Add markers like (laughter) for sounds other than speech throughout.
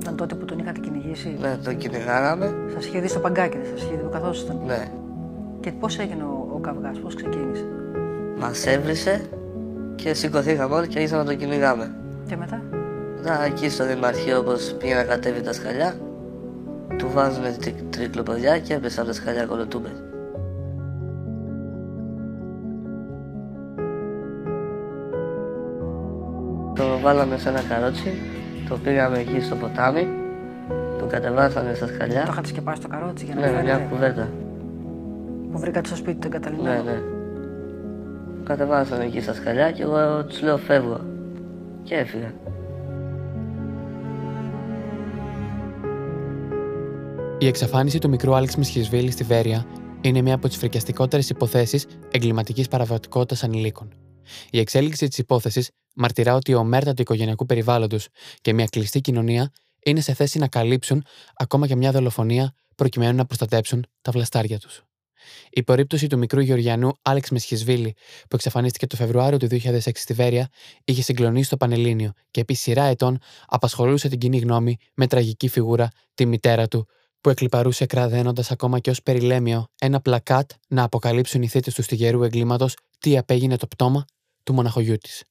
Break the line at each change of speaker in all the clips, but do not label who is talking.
Ήταν τότε που τον είχατε κυνηγήσει.
Ναι, τον κυνηγάγαμε.
Σας είχε δει στο παγκάκι, δεν σας είχε δει που καθόσασταν;
Ναι.
Και πώς έγινε ο, ο καυγάς, πώς ξεκίνησε;
Μας έβρισε και σηκωθήκαμε όλοι και άρχισαμε να τον κυνηγάμε.
Και μετά;
Να, εκεί στο Δημαρχείο όπως πήγε να κατέβει τα σκαλιά, του βάζουν τρικλοποδιά και έπεσε από τα σκαλιά κολοτούμπε. Βάλαμε σε ένα καρότσι, το πήγαμε εκεί στο ποτάμι, το κατεβάσαμε στα σκαλιά.
Το είχατε σκεπάσει το καρότσι για να
Ναι,
μην
με μια
φαίνεται.
κουβέρτα.
Που βρήκατε στο σπίτι του εγκαταλειμμένο.
Ναι, ναι. Κατεβάσαμε εκεί στα σκαλιά και εγώ τους λέω φεύγω. Και έφυγα.
Η εξαφάνιση του μικρού Άλεξ Μισχυσβίλη στη Βέρεια είναι μία από τις φρικιαστικότερες υποθέσεις εγκληματικής παραβατικότητας ανηλίκων. Η εξέλιξη της υπόθεσης μαρτυρά ότι ο μέρτα του οικογενειακού περιβάλλοντος και μια κλειστή κοινωνία είναι σε θέση να καλύψουν ακόμα και μια δολοφονία προκειμένου να προστατέψουν τα βλαστάρια τους. Η περίπτωση του μικρού Γεωργιανού Άλεξ Μεσχισβίλη, που εξαφανίστηκε το Φεβρουάριο του 2006 στη Βέρεια, είχε συγκλονίσει το Πανελλήνιο και επί σειρά ετών απασχολούσε την κοινή γνώμη με τραγική φιγούρα τη μητέρα του, που εκλυπαρούσε κραδένοντας ακόμα και ως περιλέμιο ένα πλακάτ να αποκαλύψουν οι θήτε του στιγερού εγκλήματος τι απέγινε το πτώμα του μοναχογιού της.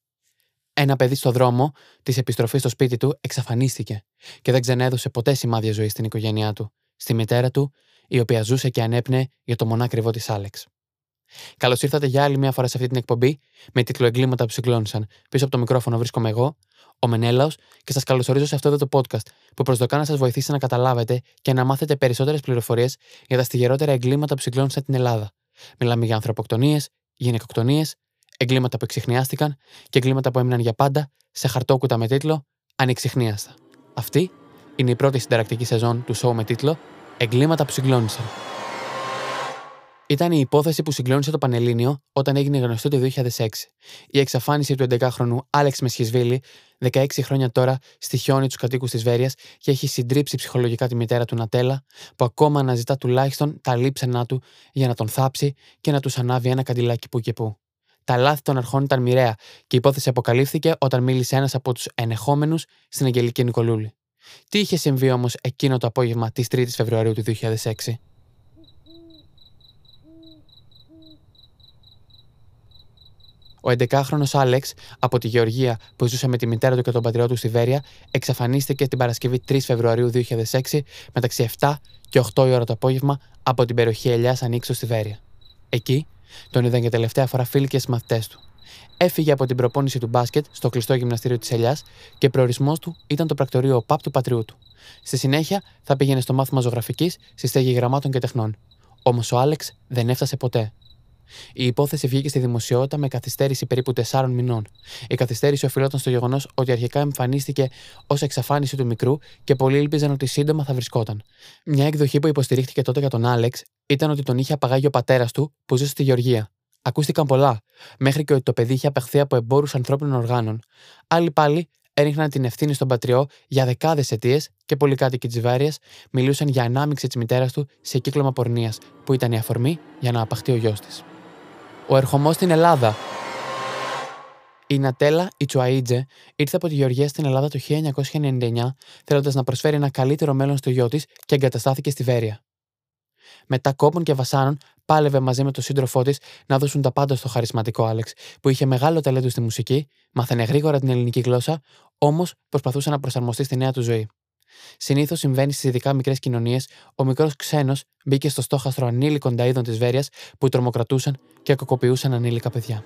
Ένα παιδί στο δρόμο της επιστροφής στο σπίτι του εξαφανίστηκε και δεν ξανέδωσε ποτέ σημάδια ζωής στην οικογένειά του, στη μητέρα του, η οποία ζούσε και ανέπνεε για το μονάκριβό της Άλεξ. Καλώς ήρθατε για άλλη μια φορά σε αυτή την εκπομπή με τίτλο Εγκλήματα που συγκλώνησαν. Πίσω από το μικρόφωνο βρίσκομαι εγώ, ο Μενέλαος, και σας καλωσορίζω σε αυτό εδώ το podcast που προσδοκά να σας βοηθήσει να καταλάβετε και να μάθετε περισσότερες πληροφορίες για τα στιγερότερα εγκλήματα που συγκλώνησαν την Ελλάδα. Μιλάμε για ανθρωποκτονίες, γυναικοκτονίες, εγκλήματα που εξηχνιάστηκαν και εγκλήματα που έμειναν για πάντα σε χαρτόκουτα με τίτλο Ανεξιχνίαστα. Αυτή είναι η πρώτη συνταρακτική σεζόν του show με τίτλο Εγκλήματα που συγκλώνησαν. Ήταν η υπόθεση που συγκλώνησε το Πανελλήνιο όταν έγινε γνωστό το 2006. Η εξαφάνιση του 11χρονου Άλεξ Μεσχισβίλη, 16 χρόνια τώρα, στοιχιώνει τους κατοίκους της Βέρειας και έχει συντρίψει ψυχολογικά τη μητέρα του Νατέλα, που ακόμα αναζητά τουλάχιστον τα λείψανά του για να τον θάψει και να τους ανάβει ένα καντιλάκι που και που. Τα λάθη των αρχών ήταν μοιραία και η υπόθεση αποκαλύφθηκε όταν μίλησε ένας από τους ενεχόμενους στην Αγγελική Νικολούλη. Τι είχε συμβεί όμως εκείνο το απόγευμα της 3η Φεβρουαρίου του 2006. Ο 11χρονο Άλεξ από τη Γεωργία που ζούσε με τη μητέρα του και τον πατριό του στη Βέρεια εξαφανίστηκε την Παρασκευή 3 Φεβρουαρίου 2006 μεταξύ 7 και 8 η ώρα το απόγευμα από την περιοχή Ελιάς Ανοίξου στη Βέρεια. Εκεί τον είδαν για τελευταία φορά φίλοι και συμμαθητές του. Έφυγε από την προπόνηση του μπάσκετ στο κλειστό γυμναστήριο της Ελιάς και προορισμός του ήταν το πρακτορείο ΠΑΠ του πατριού του. Στη συνέχεια θα πήγαινε στο μάθημα ζωγραφικής στη στέγη γραμμάτων και τεχνών. Όμως ο Άλεξ δεν έφτασε ποτέ. Η υπόθεση βγήκε στη δημοσιότητα με καθυστέρηση περίπου 4 μηνών. Η καθυστέρηση οφειλόταν στο γεγονός ότι αρχικά εμφανίστηκε ως εξαφάνιση του μικρού και πολλοί ήλπιζαν ότι σύντομα θα βρισκόταν. Μια εκδοχή που υποστηρίχθηκε τότε για τον Άλεξ ήταν ότι τον είχε απαγάγει ο πατέρας του που ζούσε στη Γεωργία. Ακούστηκαν πολλά, μέχρι και ότι το παιδί είχε απεχθεί από εμπόρους ανθρώπινων οργάνων. Άλλοι πάλι έριχναν την ευθύνη στον πατριό για δεκάδες αιτίες και πολλοί κάτοικοι της Βάρειας μιλούσαν για ανάμειξη της μητέρας του σε κύκλωμα πορνείας, που ήταν η αφορμή για να απαχτεί ο γιος της. Ο ερχομός στην Ελλάδα. Η Νατέλα Ιτσουαΐτζε ήρθε από τη Γεωργία στην Ελλάδα το 1999, θέλοντας να προσφέρει ένα καλύτερο μέλλον στο γιο της και εγκαταστάθηκε στη Βέρεια. Μετά κόπων και βασάνων, πάλευε μαζί με τον σύντροφό της να δώσουν τα πάντα στο χαρισματικό Άλεξ, που είχε μεγάλο ταλέντο στη μουσική, μάθαινε γρήγορα την ελληνική γλώσσα, όμως προσπαθούσε να προσαρμοστεί στη νέα του ζωή. Συνήθως συμβαίνει στις ειδικά μικρές κοινωνίες, ο μικρός ξένος μπήκε στο στόχαστρο ανήλικων ταίδων της Βέρειας που τρομοκρατούσαν και κακοποιούσαν ανήλικα παιδιά.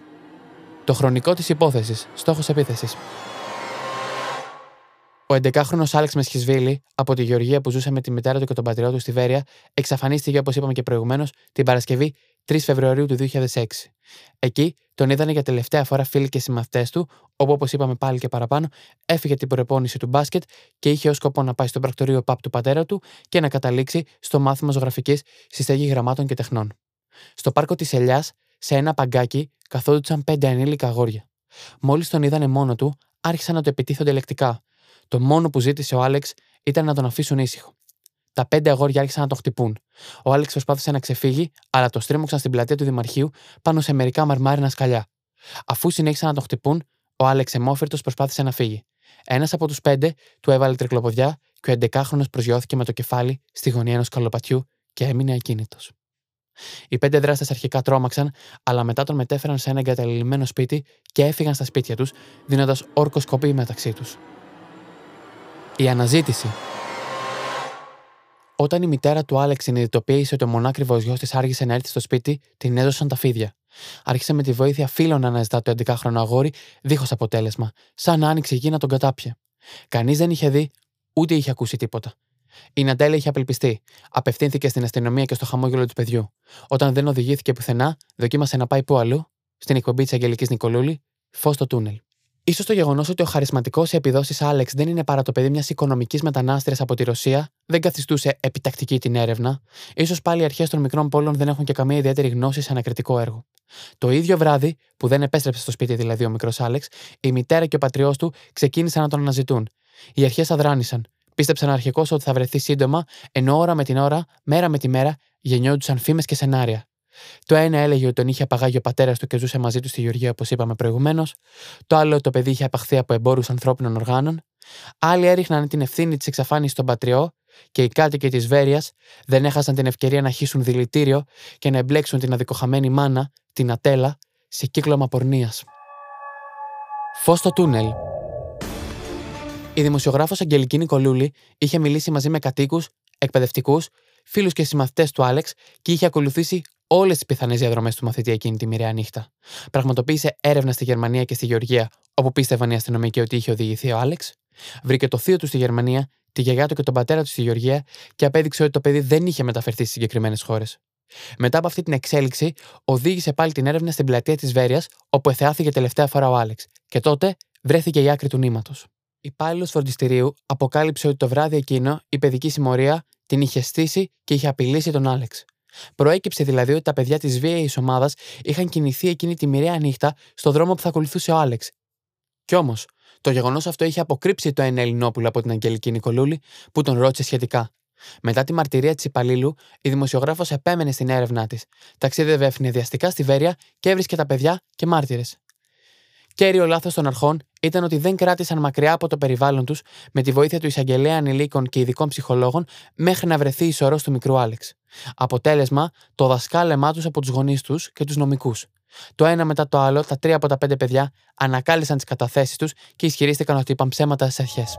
Το χρονικό της υπόθεσης, στόχος επίθεσης. Ο 11χρονο Άλεξ Μεσχισβίλη, από τη Γεωργία που ζούσε με τη μητέρα του και τον πατριό του στη Βέρεια, εξαφανίστηκε όπως είπαμε και προηγουμένως την Παρασκευή 3 Φεβρουαρίου του 2006. Εκεί τον είδανε για τελευταία φορά φίλοι και συμμαθητές του, όπου όπως είπαμε πάλι και παραπάνω, έφυγε την προπόνηση του μπάσκετ και είχε ως σκοπό να πάει στο πρακτορείο ΠΑΠ του πατέρα του και να καταλήξει στο μάθημα ζωγραφικής στη στέγη γραμμάτων και τεχνών. Στο πάρκο της Ελιάς, σε ένα παγκάκι, καθόντουσαν πέντε ανήλικα αγόρια. Μόλις τον είδανε μόνο του, άρχισαν να το επιτίθονται λεκτικά. Το μόνο που ζήτησε ο Άλεξ ήταν να τον αφήσουν ήσυχο. τα πέντε αγόρια άρχισαν να τον χτυπούν. Ο Άλεξ προσπάθησε να ξεφύγει, αλλά το στρίμωξαν στην πλατεία του Δημαρχείου πάνω σε μερικά μαρμάρινα σκαλιά. Αφού συνέχισαν να τον χτυπούν, ο Άλεξ εμόφυρτος προσπάθησε να φύγει. Ένας από τους πέντε του έβαλε τρικλοποδιά και ο 11χρονο προσγειώθηκε με το κεφάλι στη γωνία ενός καλοπατιού και έμεινε ακίνητος. Οι πέντε δράστες αρχικά τρόμαξαν, αλλά μετά τον μετέφεραν σε ένα εγκαταλειμμένο σπίτι και έφυγαν στα σπίτια τους, δίνοντας όρκο σκοπή μεταξύ τους. Η αναζήτηση. Όταν η μητέρα του Άλεξ συνειδητοποίησε ότι ο μονάκριβος γιος της άργησε να έρθει στο σπίτι, την έδωσαν τα φίδια. Άρχισε με τη βοήθεια φίλων να αναζητά το 11χρονο αγόρι, δίχως αποτέλεσμα, σαν να άνοιξε η γη να τον κατάπιε. Κανείς δεν είχε δει, ούτε είχε ακούσει τίποτα. Η Ναντέλα είχε απελπιστεί. Απευθύνθηκε στην αστυνομία και στο χαμόγελο του παιδιού. Όταν δεν οδηγήθηκε πουθενά, δοκίμασε να πάει πού αλλού, στην εκπομπή της Αγγελικής Νικολούλη, φως στο τούνελ. Σω το γεγονός ότι ο χαρισματικός σε επιδόσει Άλεξ δεν είναι παρά το παιδί μιας οικονομικής μετανάστριας από τη Ρωσία δεν καθιστούσε επιτακτική την έρευνα. σω πάλι οι αρχές των μικρών πόλεων δεν έχουν και καμία ιδιαίτερη γνώση σε ανακριτικό έργο. Το ίδιο βράδυ, που δεν επέστρεψε στο σπίτι δηλαδή ο μικρός Άλεξ, η μητέρα και ο πατριός του ξεκίνησαν να τον αναζητούν. Οι αρχές αδράνησαν. Πίστεψαν αρχικώς ότι θα βρεθεί σύντομα, ενώ ώρα με την ώρα, μέρα με τη μέρα, γεννιόντουσαν φήμες και σενάρια. Το ένα έλεγε ότι τον είχε απαγάγει ο πατέρας του και ζούσε μαζί του στη Γεωργία, όπως είπαμε προηγουμένως. Το άλλο ότι το παιδί είχε απαχθεί από εμπόρους ανθρώπινων οργάνων. Άλλοι έριχναν την ευθύνη της εξαφάνισης στον πατριό και οι κάτοικοι της Βέρειας δεν έχασαν την ευκαιρία να χύσουν δηλητήριο και να εμπλέξουν την αδικοχαμένη μάνα, την Ατέλα, σε κύκλωμα πορνείας. Φως στο τούνελ. Η δημοσιογράφος Αγγελική Νικολούλη είχε μιλήσει μαζί με κατοίκους, εκπαιδευτικούς, φίλους και συμμαθητές του Άλεξ και είχε ακολουθήσει όλες τις πιθανές διαδρομές του μαθητή εκείνη τη μοιραία νύχτα. Πραγματοποίησε έρευνα στη Γερμανία και στη Γεωργία, όπου πίστευαν οι αστυνομικοί ότι είχε οδηγηθεί ο Άλεξ. Βρήκε το θείο του στη Γερμανία, τη γιαγιά του και τον πατέρα του στη Γεωργία και απέδειξε ότι το παιδί δεν είχε μεταφερθεί στις συγκεκριμένες χώρες. Μετά από αυτή την εξέλιξη, οδήγησε πάλι την έρευνα στην πλατεία της Βέρειας, όπου εθεάθηκε τελευταία φορά ο Άλεξ, και τότε βρέθηκε η άκρη του νήματος. Υπάλληλος φροντιστηρίου αποκάλυψε ότι το βράδυ εκείνο η παιδική συμμορία την είχε στήσει και είχε απειλήσει τον Άλεξ. Προέκυψε δηλαδή ότι τα παιδιά της βίαιης ομάδας είχαν κινηθεί εκείνη τη μοιραία νύχτα στο δρόμο που θα ακολουθούσε ο Άλεξ. Κι όμως, το γεγονός αυτό είχε αποκρύψει το ένα Ελληνόπουλο από την Αγγελική Νικολούλη, που τον ρώτησε σχετικά. Μετά τη μαρτυρία της υπαλλήλου, η δημοσιογράφος επέμενε στην έρευνά της. Ταξίδευε ευνηδιαστικά στη Βέρεια και έβρισκε τα παιδιά και μάρτυρες. Κέριο λάθος των αρχών ήταν ότι δεν κράτησαν μακριά από το περιβάλλον τους με τη βοήθεια του εισαγγελέα ανηλίκων και ειδικών ψυχολόγων μέχρι να βρεθεί η σωρός του μικρού Άλεξ. Αποτέλεσμα, το δασκάλεμά τους από τους γονείς τους και τους νομικούς. Το ένα μετά το άλλο, τα τρία από τα πέντε παιδιά ανακάλυψαν τις καταθέσεις τους και ισχυρίστηκαν ότι είπαν ψέματα στις αρχές.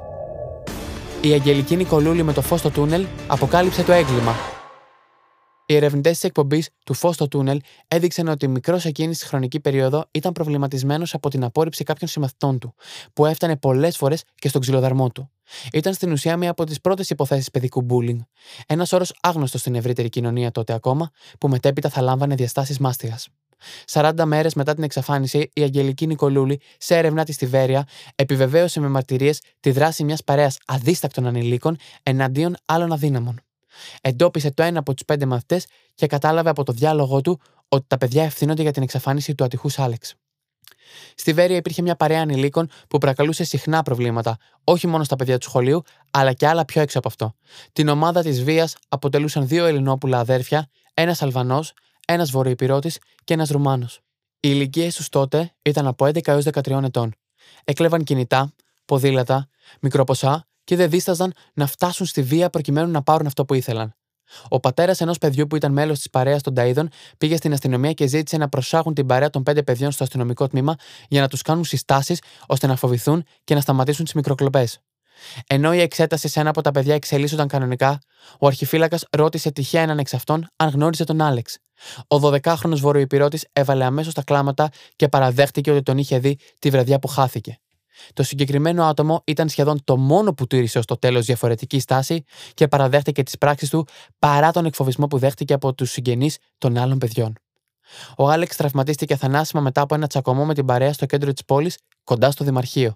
Η Αγγελική Νικολούλη με το φως στο τούνελ αποκάλυψε το έγκλημα οι ερευνητές της εκπομπής του Φως στο Τούνελ έδειξαν ότι μικρός εκείνης τη χρονική περίοδο ήταν προβληματισμένος από την απόρριψη κάποιων συμμαθητών του, που έφτανε πολλές φορές και στον ξυλοδαρμό του. Ήταν στην ουσία μία από τις πρώτες υποθέσεις παιδικού bullying. Ένας όρος άγνωστος στην ευρύτερη κοινωνία τότε ακόμα, που μετέπειτα θα λάμβανε διαστάσεις μάστιγας. 40 μέρες μετά την εξαφάνιση, η Αγγελική Νικολούλη, σε έρευνά της στη Βέρεια, επιβεβαίωσε με μαρτυρίες τη δράση μιας παρέας αδίστακτων ανηλίκων εναντίον άλλων αδύναμων. Εντόπισε το ένα από τους πέντε μαθητές και κατάλαβε από το διάλογό του ότι τα παιδιά ευθύνονται για την εξαφάνιση του ατυχούς Άλεξ. Στη Βέρεια υπήρχε μια παρέα ανηλίκων που προκαλούσε συχνά προβλήματα, όχι μόνο στα παιδιά του σχολείου, αλλά και άλλα πιο έξω από αυτό. Την ομάδα της βίας αποτελούσαν δύο Ελληνόπουλα αδέρφια, ένας Αλβανός, ένας Βορειοπυρώτη και ένας Ρουμάνος. Οι ηλικίες τους τότε ήταν από 11 έως 13 ετών. Έκλεβαν κινητά, ποδήλατα, μικροποσά και δεν δίσταζαν να φτάσουν στη βία προκειμένου να πάρουν αυτό που ήθελαν. Ο πατέρας ενός παιδιού που ήταν μέλος της παρέας των Ταίδων πήγε στην αστυνομία και ζήτησε να προσάγουν την παρέα των πέντε παιδιών στο αστυνομικό τμήμα για να τους κάνουν συστάσεις ώστε να φοβηθούν και να σταματήσουν τις μικροκλοπές. Ενώ η εξέταση σε ένα από τα παιδιά εξελίσσονταν κανονικά, ο αρχιφύλακας ρώτησε τυχαία έναν εξ αυτών αν γνώριζε τον Άλεξ. Ο 12χρονο βορειοϊπηρώτη έβαλε αμέσως τα κλάματα και παραδέχτηκε ότι τον είχε δει τη βραδιά που χάθηκε. Το συγκεκριμένο άτομο ήταν σχεδόν το μόνο που τήρησε ως το τέλος διαφορετική στάση και παραδέχτηκε τις πράξεις του παρά τον εκφοβισμό που δέχτηκε από τους συγγενείς των άλλων παιδιών. Ο Άλεξ τραυματίστηκε θανάσιμα μετά από ένα τσακωμό με την παρέα στο κέντρο της πόλης, κοντά στο Δημαρχείο.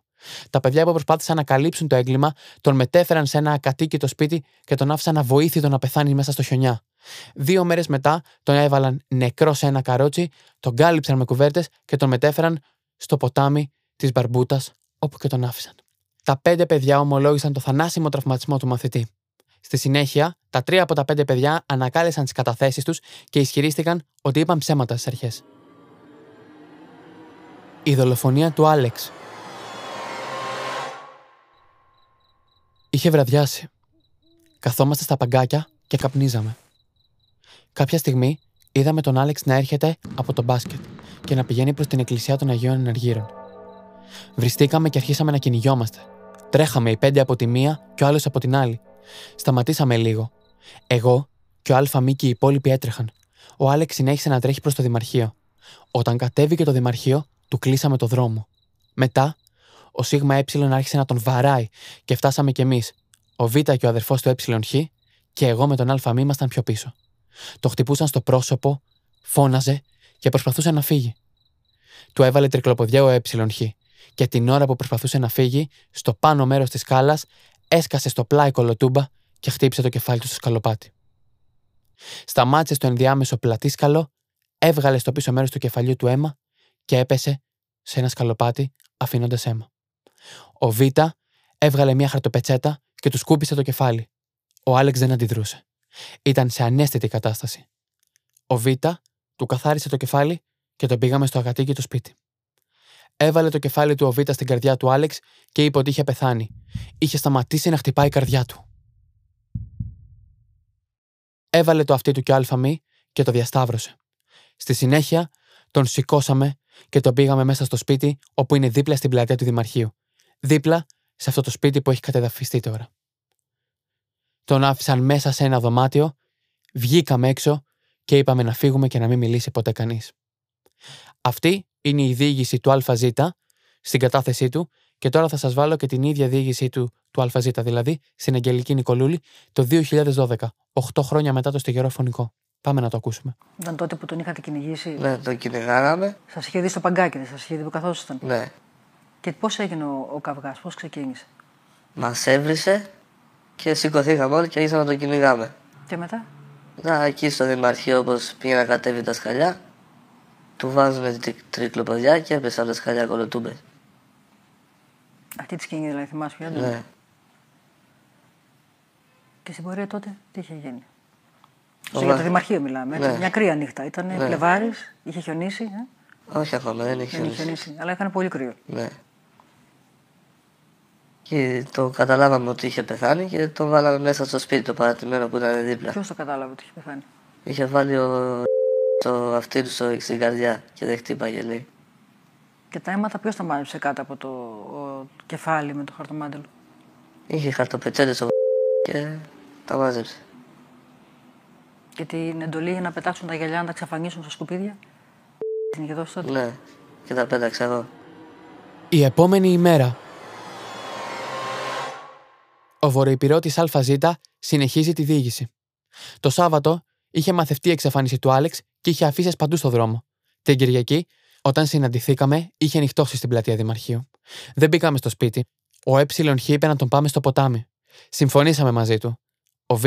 Τα παιδιά που προσπάθησαν να καλύψουν το έγκλημα τον μετέφεραν σε ένα ακατοίκητο σπίτι και τον άφησαν αβοήθητο να πεθάνει μέσα στο χιονιά. Δύο μέρες μετά τον έβαλαν νεκρό σε ένα καρότσι, τον κάλυψαν με κουβέρτες και τον μετέφεραν στο ποτάμι της Μπαρμπούτας όπου και τον άφησαν. Τα πέντε παιδιά ομολόγησαν το θανάσιμο τραυματισμό του μαθητή. Στη συνέχεια, τα τρία από τα πέντε παιδιά ανακάλεσαν τις καταθέσεις τους και ισχυρίστηκαν ότι είπαν ψέματα στις αρχές. Η δολοφονία του Άλεξ. Είχε βραδιάσει. Καθόμαστε στα παγκάκια και καπνίζαμε. Κάποια στιγμή είδαμε τον Άλεξ να έρχεται από το μπάσκετ και να πηγαίνει προς την εκκλησία των Αγίων Ενεργύρων. Βριστήκαμε και αρχίσαμε να κυνηγιόμαστε. Τρέχαμε οι πέντε από τη μία και ο άλλος από την άλλη. Σταματήσαμε λίγο. Εγώ και ο Αλφα και οι υπόλοιποι έτρεχαν. Ο Άλεξ συνέχισε να τρέχει προς το Δημαρχείο. Όταν κατέβηκε το Δημαρχείο, του κλείσαμε το δρόμο. Μετά, ο Σίγμα Ε άρχισε να τον βαράει και φτάσαμε κι εμείς. Ο Β και ο αδερφός του ΕΧ και εγώ με τον ΑΜ ήμασταν πιο πίσω. Το χτυπούσαν στο πρόσωπο, φώναζε και προσπαθούσε να φύγει. Του έβαλε τρικλοποδιά ο ΕΧ και την ώρα που προσπαθούσε να φύγει, στο πάνω μέρος της σκάλας έσκασε στο πλάι κολοτούμπα και χτύπησε το κεφάλι του στο σκαλοπάτι. Σταμάτησε στο ενδιάμεσο πλατήσκαλο, έβγαλε στο πίσω μέρος του κεφαλιού του αίμα και έπεσε σε ένα σκαλοπάτι, αφήνοντας αίμα. Ο Β έβγαλε μια χαρτοπετσέτα και του σκούπισε το κεφάλι. Ο Άλεξ δεν αντιδρούσε. Ήταν σε ανέστητη κατάσταση. Ο Β του καθάρισε το κεφάλι και τον πήγαμε στο αγατίκι του σπίτι. Έβαλε το κεφάλι του ο Β στην καρδιά του Άλεξ και είπε ότι είχε πεθάνει. Είχε σταματήσει να χτυπάει η καρδιά του. Έβαλε το αυτί του και άλφα και το διασταύρωσε. Στη συνέχεια τον σηκώσαμε και τον πήγαμε μέσα στο σπίτι όπου είναι δίπλα στην πλατεία του Δημαρχείου. Δίπλα σε αυτό το σπίτι που έχει κατεδαφιστεί τώρα. Τον άφησαν μέσα σε ένα δωμάτιο, βγήκαμε έξω και είπαμε να φύγουμε και να μην μιλήσει ποτέ κανείς. Αυτή είναι η διήγηση του ΑΖ στην κατάθεσή του και τώρα θα σας βάλω και την ίδια διήγησή του του ΑΖ, δηλαδή στην Αγγελική Νικολούλη το 2012, 8 χρόνια μετά το στιγερό φωνικό. Πάμε να το ακούσουμε.
Ήταν τότε που τον είχατε κυνηγήσει.
Ναι, τον κυνηγάγαμε.
Σας είχε δει στο παγκάκι, δεν σας είχε δει που καθόσασταν.
Ναι.
Και πώς έγινε ο, ο καυγάς, πώς ξεκίνησε;
Μας έβρισε και σηκωθήκαμε όλοι και άρχισαμε να τον κυνηγάμε.
Και μετά;
Να, εκεί στο Δημαρχείο, όπως πήγε να κατέβει τα σκαλιά, του βάζουμε τρικλοποδιά και έπεσε από τα σκαλιά κολοτούμπες.
Αυτή τη σκηνή δηλαδή θυμάσαι πιο
Ναι.
Και στην πορεία τότε τι είχε γίνει;
Ο
Για το
Βα-
Δημαρχείο μιλάμε. Έτσι.
Ναι.
Μια κρύα νύχτα. Ήταν
Ναι.
Πλευράρη, είχε χιονίσει. Ε;
Όχι ακόμα, δεν έχει
Δεν είχε
χιονίσει.
χιονίσει. Αλλά έκανε πολύ κρύο.
Ναι. Και το καταλάβαμε ότι είχε πεθάνει και τον βάλαμε μέσα στο σπίτι το παρατημένο που ήταν δίπλα.
Ποιος το κατάλαβε ότι είχε πεθάνει;
Είχε βάλει ο... το αυτί τους στο- στην καρδιά και δεν χτύπαγε λέει.
Και τα αίματα ποιος τα μάζεψε κάτω από το ο, κεφάλι με το χαρτομάτιλο.
Είχε χαρτοπετσέτες ο και τα μάζεψε.
Και την εντολή για να πετάξουν τα γυαλιά να τα εξαφανίσουν στα σκουπίδια; Την είχε δώσει τότε;
Ναι. Και τα πέταξα εγώ.
Η επόμενη ημέρα. Ο βορειοπυρώτη ΑΖ συνεχίζει τη διήγηση. Το Σάββατο είχε μαθευτεί η εξαφάνιση του Άλεξ και είχε αφήσει παντού στο δρόμο. Την Κυριακή, όταν συναντηθήκαμε, είχε νυχτώσει στην πλατεία Δημαρχείου. Δεν μπήκαμε στο σπίτι. Ο Ε είπε να τον πάμε στο ποτάμι. Συμφωνήσαμε μαζί του. Ο Β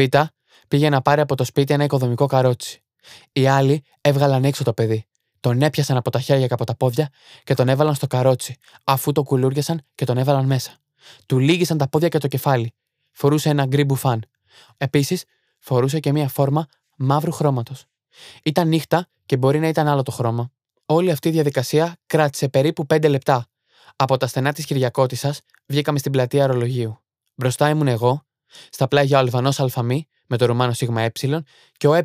πήγε να πάρει από το σπίτι ένα οικοδομικό καρότσι. Οι άλλοι έβγαλαν έξω το παιδί. Τον έπιασαν από τα χέρια και από τα πόδια και τον έβαλαν στο καρότσι, αφού το κουλούριασαν και τον έβαλαν μέσα. Του λύγησαν τα πόδια και το κεφάλι. Φορούσε ένα γκρι μπουφάν. Επίσης, φορούσε και μία φόρμα μαύρου χρώματος. Ήταν νύχτα και μπορεί να ήταν άλλο το χρώμα. Όλη αυτή η διαδικασία κράτησε περίπου 5 λεπτά. Από τα στενά της Κυριακότησα βγήκαμε στην πλατεία αερολογίου. Μπροστά ήμουν εγώ, στα πλάγια ο Αλβανός Αλφαμή με το Ρωμάνο Σίγμα Ε και ο Ε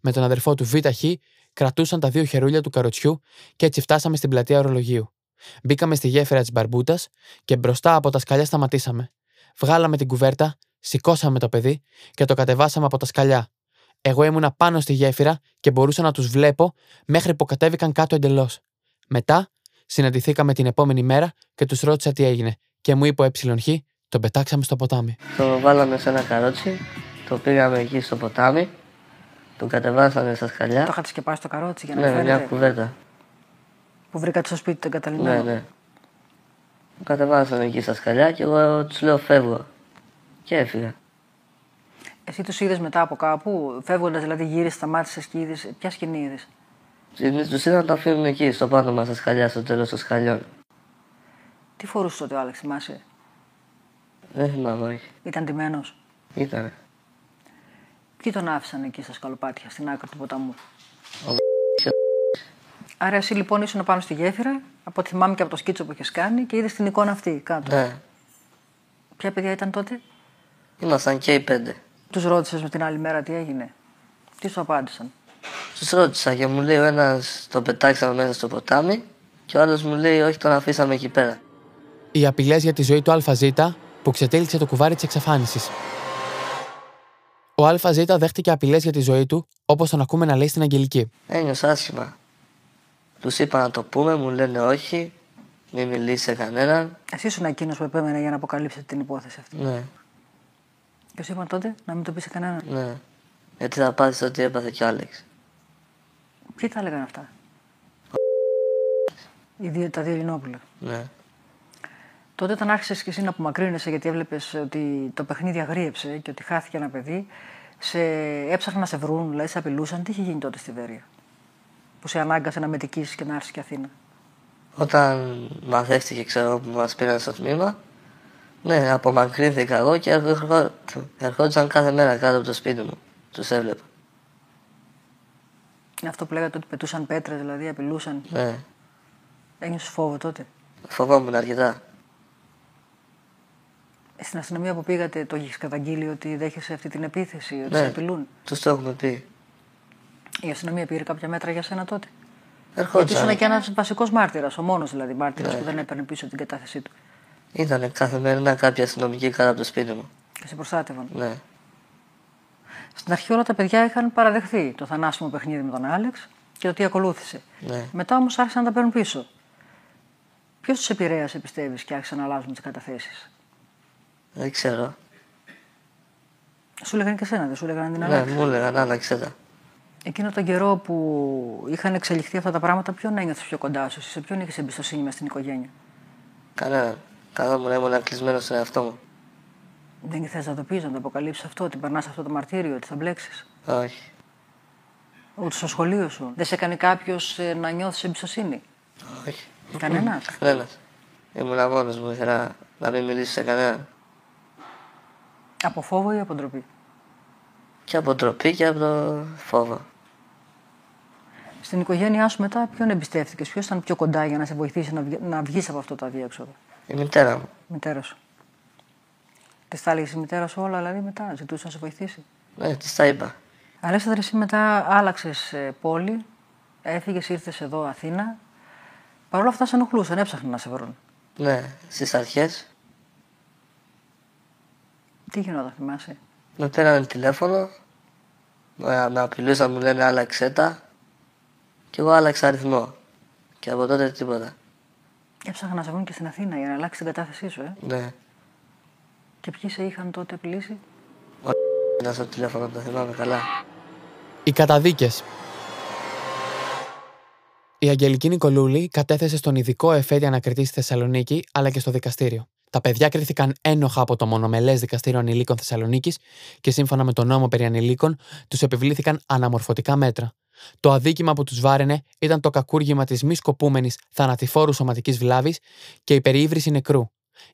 με τον αδερφό του ΒΧ κρατούσαν τα δύο χερούλια του καροτσιού και έτσι φτάσαμε στην πλατεία ορολογίου. Μπήκαμε στη γέφυρα της Μπαρμπούτας και μπροστά από τα σκαλιά σταματήσαμε. Βγάλαμε την κουβέρτα, σηκώσαμε το παιδί και το κατεβάσαμε από τα σκαλιά. Εγώ ήμουνα πάνω στη γέφυρα και μπορούσα να τους βλέπω μέχρι που κατέβηκαν κάτω εντελώς. Μετά συναντηθήκαμε την επόμενη μέρα και τους ρώτησα τι έγινε και μου είπε ο ΕΧ, τον πετάξαμε στο ποτάμι.
Το βάλαμε σε ένα καρότσι, το πήγαμε εκεί στο ποτάμι, τον κατεβάσαμε στα
Το
σκαλιά.
είχατε σκεπάσει το καρότσι για να
Ναι,
φαίνεται.
μια κουβέρτα.
Που βρήκατε στο σπίτι τον καταλημμένο.
Ναι, ναι. Τον κατεβάσαμε εκεί στα σκαλιά και εγώ τους λέω φεύγω. Και έφυγα.
Εσύ τους είδες μετά από κάπου, φεύγοντας δηλαδή γύρισε, σταμάτησες και είδες. Ποια σκηνή είδες;
Τους είδα να τα αφήνουν εκεί, στο πάνω μας στα σκαλιά, στο τέλος των σκαλιών.
Τι φορούσε τότε ο Άλεξ, θυμάσαι;
Δεν θυμάμαι, όχι.
Ήταν τιμένο.
Ήτανε.
Ποιοι τον άφησαν εκεί στα σκαλοπάτια, στην άκρη του ποταμού;
Ο (laughs)
Άρα εσύ λοιπόν ήσουν πάνω στη γέφυρα, από ό,τι θυμάμαι και από το σκίτσο που έχει κάνει και είδες την εικόνα αυτή κάτω.
Ναι,
Ποια παιδιά ήταν τότε,
ήμασταν και οι πέντε.
Τους ρώτησες με την άλλη μέρα τι έγινε; Τι σου απάντησαν;
Τους ρώτησα και μου λέει ο ένας τον πετάξαμε μέσα στο ποτάμι και ο άλλος μου λέει όχι τον αφήσαμε εκεί πέρα.
Οι απειλές για τη ζωή του ΑΖ που ξετέληξε το κουβάρι της εξαφάνισης. Ο ΑΖ δέχτηκε απειλές για τη ζωή του, όπως τον ακούμε να λέει στην Αγγελική.
Ένιωσα άσχημα. Τους είπα να το πούμε, μου λένε όχι, μην μιλήσει σε κανέναν.
Εσύ ήσουν εκείνος που επέμενε για να αποκαλύψετε την υπόθεση αυτή.
Ναι,
Και σου είπαν τότε να μην το πεις σε κανέναν.
ναι. Γιατί θα πάθεις ότι έπαθε και ο Άλεξ.
Ποιοι τα έλεγαν αυτά; Οι δύο, τα δύο Ελληνόπουλα.
Ναι.
Τότε όταν άρχισες και εσύ να απομακρύνεσαι γιατί έβλεπες ότι το παιχνίδι αγρίεψε και ότι χάθηκε ένα παιδί, σε έψαχναν να σε βρουν, δηλαδή σε απειλούσαν. Τι είχε γίνει τότε στη Βέρεια, που σε ανάγκασε να μετικήσεις και να έρθεις και Αθήνα;
Όταν μαθεύτηκε, ξέρω που μας πήραν στο τμήμα, ναι, απομακρύνθηκα εγώ και ερχό- ερχόντουσαν κάθε μέρα κάτω από το σπίτι μου. Τους έβλεπα.
Είναι αυτό που λέγατε ότι πετούσαν πέτρες, δηλαδή απειλούσαν.
Ναι.
Ένιωσες φόβο τότε;
Φοβόμουν αρκετά.
Στην αστυνομία που πήγατε, το έχεις καταγγείλει ότι δέχεσαι αυτή την επίθεση, ότι
Ναι.
σε απειλούν;
Τους το έχουμε πει.
Η αστυνομία πήρε κάποια μέτρα για σένα τότε; Γιατί
Ερχόντουσαν.
ήσουν και ένας βασικός μάρτυρας, ο μόνος δηλαδή μάρτυρας που δεν έπαιρνε πίσω την κατάθεσή του.
Ήταν καθημερινά κάποια αστυνομική κάτω από το σπίτι μου.
Και σε προστάτευαν.
Ναι.
Στην αρχή όλα τα παιδιά είχαν παραδεχθεί το θανάσιμο παιχνίδι με τον Άλεξ και το τι ακολούθησε.
Ναι.
Μετά όμως άρχισαν να τα παίρνουν πίσω. Ποιος τους επηρέασε, πιστεύεις, και άρχισαν να αλλάζουν τις καταθέσεις;
Δεν ξέρω.
Σου λέγανε και εσένα, δεν σου λέγανε την
Ναι,
αλλάξει.
μου έλεγαν άλλαξε τα.
Εκείνο τον καιρό που είχαν εξελιχθεί αυτά τα πράγματα, ποιον ένιωθες πιο κοντά σου, σε ποιον είχες εμπιστοσύνη μες στην οικογένεια;
Κανέναν. Καθόμουν ήμουν κλεισμένος στον εαυτό μου.
Δεν θες να το πεις, να το αποκαλύψεις αυτό, ότι περνάς αυτό το μαρτύριο, ότι θα μπλέξεις;
Όχι.
Ούτε στο σχολείο σου. Δεν σε έκανε κάποιος να νιώθεις εμπιστοσύνη;
Όχι.
Κανένας; (clears throat)
Κανένας. Ήμουν μόνο μου. Ήθελα να μην μιλήσω σε κανέναν.
από φόβο ή από ντροπή;
Και από ντροπή και από το φόβο.
Στην οικογένειά σου μετά, ποιον εμπιστεύτηκες, ποιος ήταν πιο κοντά για να σε βοηθήσει να, βγει, να βγεις από αυτό το αδιέξοδο;
Η μητέρα μου.
Μητέρα σου. Τη τα έλεγε η μητέρα σου όλα, δηλαδή μετά ζητούσε να σε βοηθήσει.
Ναι, της τα είπα.
Αλέξανδρε, εσύ μετά άλλαξες πόλη, έφυγες, ήρθες εδώ Αθήνα. Παρ' όλα αυτά σε ενοχλούσαν, έψαχναν να σε βρουν.
Ναι, στις αρχές
Τι γινόταν, θυμάσαι;
με πήραν τηλέφωνο. Με, με απειλούσαν, μου λένε άλλαξε τα. Και εγώ άλλαξα αριθμό. Και από τότε τίποτα.
Έψαχναν να σε βρουν και στην Αθήνα για να αλλάξει την κατάθεσή σου, ε.
Ναι.
Και ποιοι σε είχαν τότε απειλήσει.
Ο ήταν στο τηλέφωνο, το θυμάμαι καλά.
Οι καταδίκες. Η Αγγελική Νικολούλη κατέθεσε στον ειδικό εφέτη ανακριτή στη Θεσσαλονίκη αλλά και στο δικαστήριο. Τα παιδιά κρίθηκαν ένοχα από το μονομελές δικαστήριο ανηλίκων Θεσσαλονίκης και σύμφωνα με τον νόμο περί ανηλίκων τους επιβλήθηκαν αναμορφωτικά μέτρα. Το αδίκημα που τους βάραινε ήταν το κακούργημα της μη σκοπούμενης θανατηφόρου σωματικής βλάβης και η περιήβρηση νεκρού.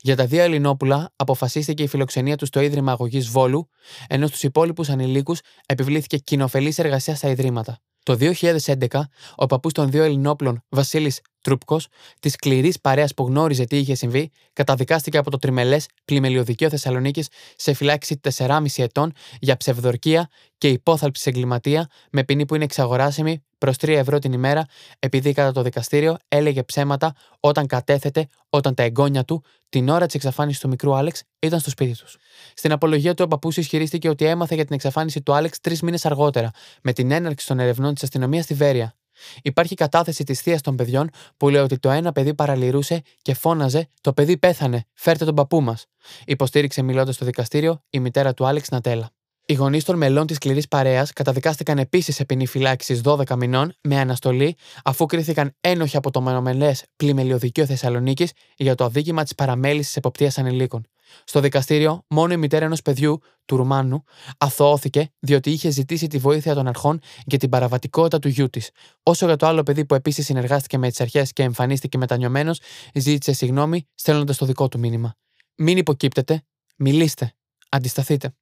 Για τα δύο Ελληνόπουλα αποφασίστηκε η φιλοξενία τους στο Ίδρυμα Αγωγής Βόλου, ενώ στους υπόλοιπους ανηλίκους επιβλήθηκε κοινοφελής εργασίας στα Ιδρύματα. Το 2011, ο παππούς των δύο Ελληνόπλων, Βασίλης Τρούπκο, της σκληρής παρέας που γνώριζε τι είχε συμβεί, καταδικάστηκε από το τριμελές πλημελιωδικείο Θεσσαλονίκης σε φυλάξη 4,5 ετών για ψευδορκία και υπόθαλψη σε εγκληματία, με ποινή που είναι εξαγοράσιμη προς 3 ευρώ την ημέρα, επειδή κατά το δικαστήριο έλεγε ψέματα όταν κατέθετε όταν τα εγγόνια του την ώρα της εξαφάνισης του μικρού Άλεξ ήταν στο σπίτι τους. Στην απολογία του, ο παππούς ισχυρίστηκε ότι έμαθε για την εξαφάνιση του Άλεξ τρεις μήνες αργότερα, με την έναρξη των ερευνών της αστυνομίας στη Βέρεια. Υπάρχει κατάθεση της θείας των παιδιών που λέει ότι το ένα παιδί παραλυρούσε και φώναζε: Το παιδί πέθανε, φέρτε τον παππού μας. Υποστήριξε μιλώντας στο δικαστήριο η μητέρα του Άλεξ Νατέλα. Οι γονείς των μελών της σκληρής παρέας καταδικάστηκαν επίσης σε ποινή φυλάξη 12 μηνών με αναστολή, αφού κρίθηκαν ένοχοι από το μονομελέ πλημελιωδικείο Θεσσαλονίκης για το αδίκημα της παραμέλησης εποπτείας ανηλίκων. Στο δικαστήριο, μόνο η μητέρα ενός παιδιού, του Ρουμάνου, αθωώθηκε διότι είχε ζητήσει τη βοήθεια των αρχών για την παραβατικότητα του γιού της. Όσο για το άλλο παιδί που επίσης συνεργάστηκε με τις αρχές και εμφανίστηκε μετανιωμένος, ζήτησε συγγνώμη στέλνοντας το δικό του μήνυμα. Μην υποκύπτετε, μιλήστε, αντισταθείτε.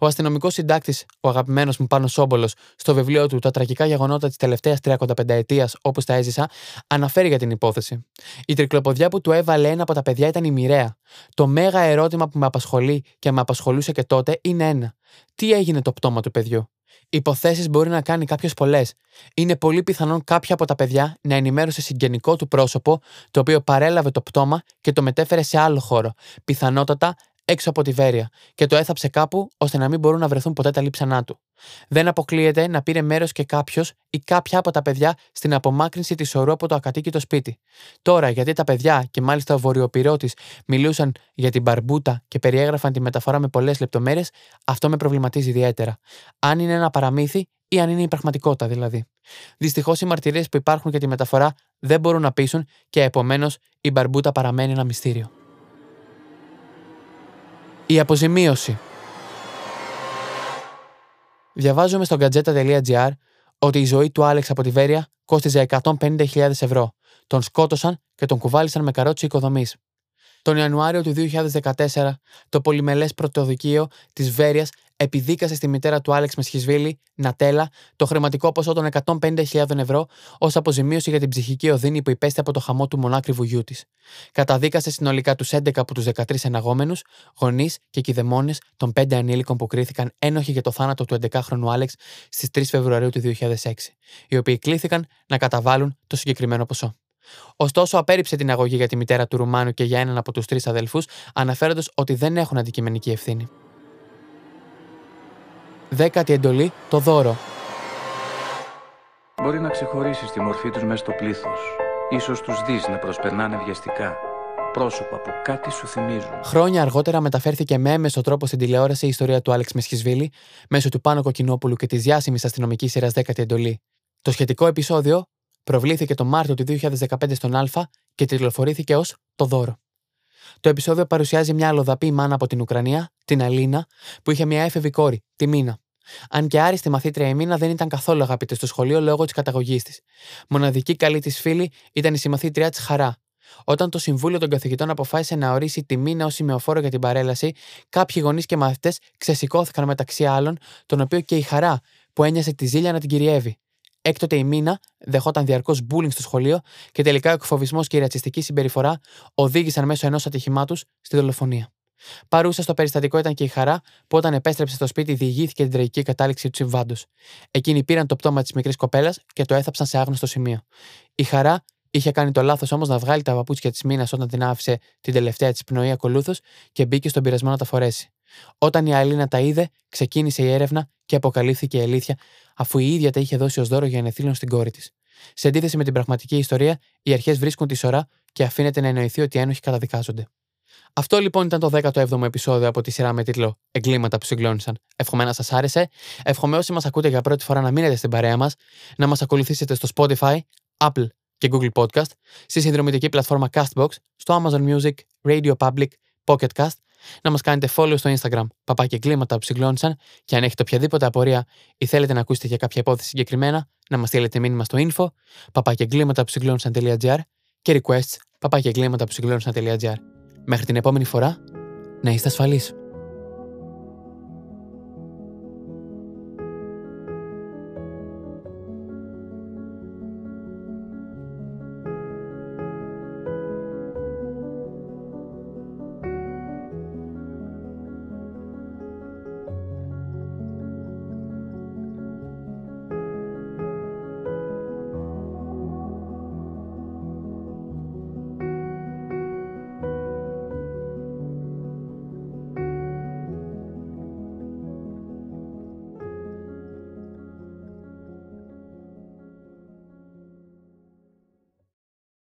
Ο αστυνομικός συντάκτης, ο αγαπημένος μου Πάνος Σόμπολος, στο βιβλίο του Τα τραγικά γεγονότα της τελευταίας 35 ετίας, όπως τα έζησα, αναφέρει για την υπόθεση. Η τρικλοποδιά που του έβαλε ένα από τα παιδιά ήταν η μοιραία. Το μέγα ερώτημα που με απασχολεί και με απασχολούσε και τότε είναι ένα. Τι έγινε το πτώμα του παιδιού; Υποθέσεις μπορεί να κάνει κάποιος πολλές. Είναι πολύ πιθανόν κάποια από τα παιδιά να ενημέρωσε συγγενικό του πρόσωπο, το οποίο παρέλαβε το πτώμα και το μετέφερε σε άλλο χώρο. Πιθανότατα έξω από τη Βέρεια και το έθαψε κάπου ώστε να μην μπορούν να βρεθούν ποτέ τα λείψανά του. Δεν αποκλείεται να πήρε μέρος και κάποιος ή κάποια από τα παιδιά στην απομάκρυνση της ορού από το ακατοίκητο σπίτι. Τώρα, γιατί τα παιδιά και μάλιστα ο βορειοπυρώτης μιλούσαν για την μπαρμπούτα και περιέγραφαν τη μεταφορά με πολλές λεπτομέρειες, αυτό με προβληματίζει ιδιαίτερα. Αν είναι ένα παραμύθι ή αν είναι η πραγματικότητα δηλαδή. Δυστυχώς οι μαρτυρίες που υπάρχουν για τη μεταφορά δεν μπορούν να πείσουν και επομένως η μπαρμπούτα παραμένει ένα μυστήριο. Η αποζημίωση. Διαβάζουμε στο gadgeta.gr ότι η ζωή του Άλεξ από τη Βέρεια κόστιζε 150.000 ευρώ. Τον σκότωσαν και τον κουβάλισαν με καρότσι οικοδομής. Τον Ιανουάριο του 2014, το πολυμελές πρωτοδικείο της Βέρειας επιδίκασε στη μητέρα του Άλεξ Μεσχισβίλη, Νατέλα, το χρηματικό ποσό των 150.000 ευρώ ως αποζημίωση για την ψυχική οδύνη που υπέστη από το χαμό του μονάκριβου γιού της. Καταδίκασε συνολικά τους 11 από τους 13 εναγόμενους, γονείς και κυδεμόνε των 5 ανήλικων που κρίθηκαν ένοχοι για το θάνατο του 11χρονου Άλεξ στις 3 Φεβρουαρίου του 2006, οι οποίοι κλήθηκαν να καταβάλουν το συγκεκριμένο ποσό. Ωστόσο, απέρριψε την αγωγή για τη μητέρα του Ρουμάνου και για έναν από τους τρεις αδελφούς, αναφέροντας ότι δεν έχουν αντικειμενική ευθύνη. Δέκατη εντολή, το δώρο.
Μπορεί να ξεχωρίσεις τη μορφή τους μέσα στο πλήθος. σω τους δεις να προσπερνάνε βιαστικά. Πρόσωπα που κάτι σου θυμίζουν.
Χρόνια αργότερα μεταφέρθηκε με έμεσο τρόπο στην τηλεόραση η ιστορία του Άλεξ Μεσχισβίλη μέσω του Πάνο Κοκκινόπουλου και της διάσημης αστυνομικής σειράς Δέκατη εντολή. Το σχετικό επεισόδιο προβλήθηκε το Μάρτιο του 2015 στον Α και τηλεφορήθηκε ως Το Δώρο. Το επεισόδιο παρουσιάζει μια αλλοδαπή μάνα από την Ουκρανία, την Αλίνα, που είχε μια έφηβη κόρη, τη Μίνα. Αν και άριστη μαθήτρια η Μίνα δεν ήταν καθόλου αγαπητή στο σχολείο λόγω της καταγωγής της. Μοναδική καλή της φίλη ήταν η συμμαθήτριά της Χαρά. Όταν το Συμβούλιο των Καθηγητών αποφάσισε να ορίσει τη Μίνα ως σημεοφόρο για την παρέλαση, κάποιοι γονείς και μαθητές ξεσηκώθηκαν μεταξύ άλλων, τον οποίο και η Χαρά, που ένιωσε τη ζήλια να την κυριεύει. Έκτοτε η Μίνα δεχόταν διαρκώς bullying στο σχολείο και τελικά ο εκφοβισμός και η ρατσιστική συμπεριφορά οδήγησαν μέσω ενός ατυχημάτου στη δολοφονία. Παρούσα στο περιστατικό ήταν και η χαρά που όταν επέστρεψε στο σπίτι διηγήθηκε την τραγική κατάληξη του συμβάντος. Εκείνοι πήραν το πτώμα της μικρής κοπέλας και το έθαψαν σε άγνωστο σημείο. Η χαρά είχε κάνει το λάθος όμως να βγάλει τα παπούτσια της μήνα όταν την άφησε την τελευταία της πνοή ακολούθως και μπήκε στον πειρασμό να τα φορέσει. Όταν η Αλίνα τα είδε, ξεκίνησε η έρευνα και αποκαλύφθηκε η αλήθεια, αφού η ίδια τα είχε δώσει ως δώρο για ενεθύλων στην κόρη της. Σε αντίθεση με την πραγματική ιστορία, οι αρχές βρίσκουν τη σωρά και αφήνεται να εννοηθεί ότι οι ένοχοι καταδικάζονται. Αυτό λοιπόν ήταν το 17ο επεισόδιο από τη σειρά με τίτλο Εγκλήματα που συγκλώνησαν. Εύχομαι να σας άρεσε. Εύχομαι όσοι μας ακούτε για πρώτη φορά να μείνετε στην παρέα μας, να μας ακολουθήσετε στο Spotify, Apple και Google Podcast, στη συνδρομητική πλατφόρμα Castbox, στο Amazon Music, Radio Public, Pocket Cast, να μας κάνετε follow στο Instagram, παπάκι εγκλήματα που συγκλώνησαν, και αν έχετε οποιαδήποτε απορία ή θέλετε να ακούσετε για κάποια υπόθεση συγκεκριμένα, να μας στείλετε μήνυμα στο info, παπάκι εγκλήματα που συγκλώνησαν.gr και requests, παπάκι εγκλήματα που συγκλώνησαν.gr. Μέχρι την επόμενη φορά, να είστε ασφαλείς.